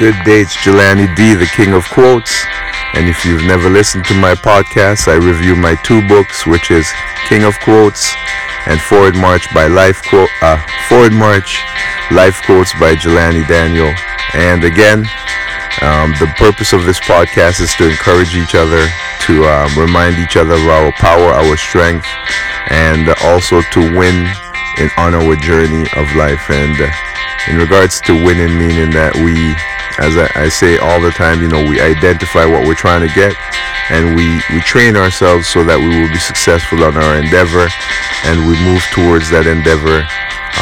Good day, it's Jelani D, the king of quotes. And if you've never listened to my podcast, I review my two books, which is King of Quotes and Forward March by Life Quote, uh, Forward March, Life Quotes by Jelani Daniel. And again, um, the purpose of this podcast is to encourage each other, to um, remind each other of our power, our strength, and also to win in on our journey of life. And uh, in regards to winning, meaning that we as I, I, say all the time, you know, we identify what we're trying to get and we, we train ourselves so that we will be successful on our endeavor and we move towards that endeavor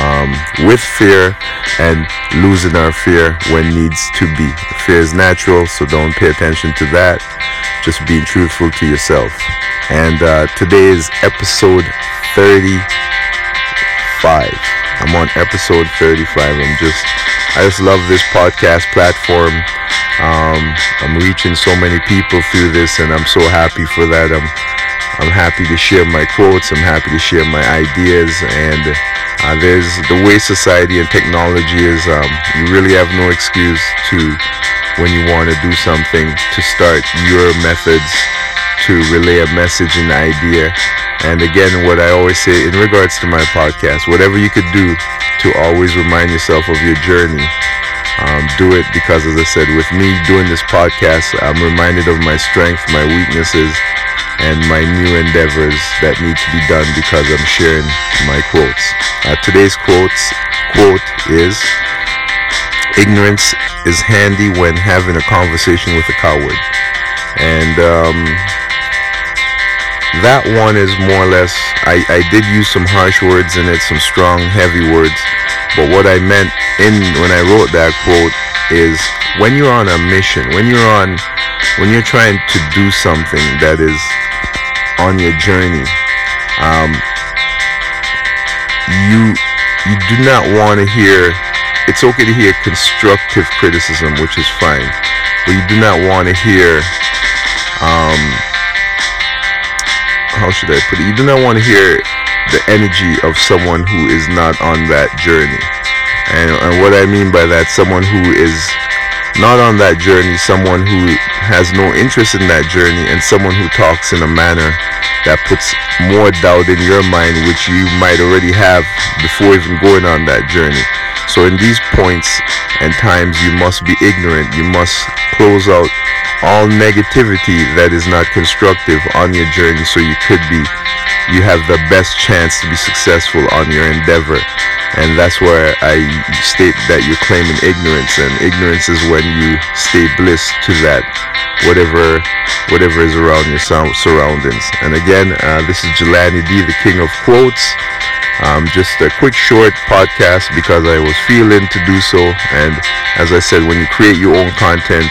um, with fear and losing our fear when needs to be. Fear is natural, so don't pay attention to that. Just being truthful to yourself. And uh, today is episode 35. I'm on episode 35. I'm just I just love this podcast platform. Um, I'm reaching so many people through this, and I'm so happy for that. I'm I'm happy to share my quotes. I'm happy to share my ideas, and uh, there's the way society and technology is. Um, you really have no excuse to when you want to do something to start your methods to relay a message and idea. And again, what I always say in regards to my podcast, whatever you could do to always remind yourself of your journey. Um, do it because, as I said, with me doing this podcast, I'm reminded of my strength, my weaknesses, and my new endeavors that need to be done because I'm sharing my quotes. Uh, today's quotes quote is ignorance is handy when having a conversation with a coward and um, that one is more or less I, I did use some harsh words in it some strong heavy words. But what I meant in when I wrote that quote is when you're on a mission when you're on when you're trying to do something that is on your journey um, you you do not want to hear it's okay to hear constructive criticism which is fine. But you do not want to hear um, how should I put it? You do not want to hear the energy of someone who is not on that journey. And, and what I mean by that, someone who is not on that journey, someone who has no interest in that journey, and someone who talks in a manner that puts more doubt in your mind, which you might already have before even going on that journey. So, in these points and times, you must be ignorant. You must close out all negativity that is not constructive on your journey so you could be. You have the best chance to be successful on your endeavor. And that's where i state that you're claiming ignorance and ignorance is when you stay bliss to that whatever whatever is around your surroundings. And again uh, this is jelani d the king of quotes. Um, just a quick short podcast because I was feeling to do so. And as I said, when you create your own content,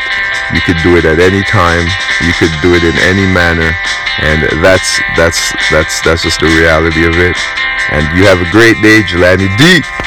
you could do it at any time. You could do it in any manner, and that's that's that's that's just the reality of it. And you have a great day, Jelani D.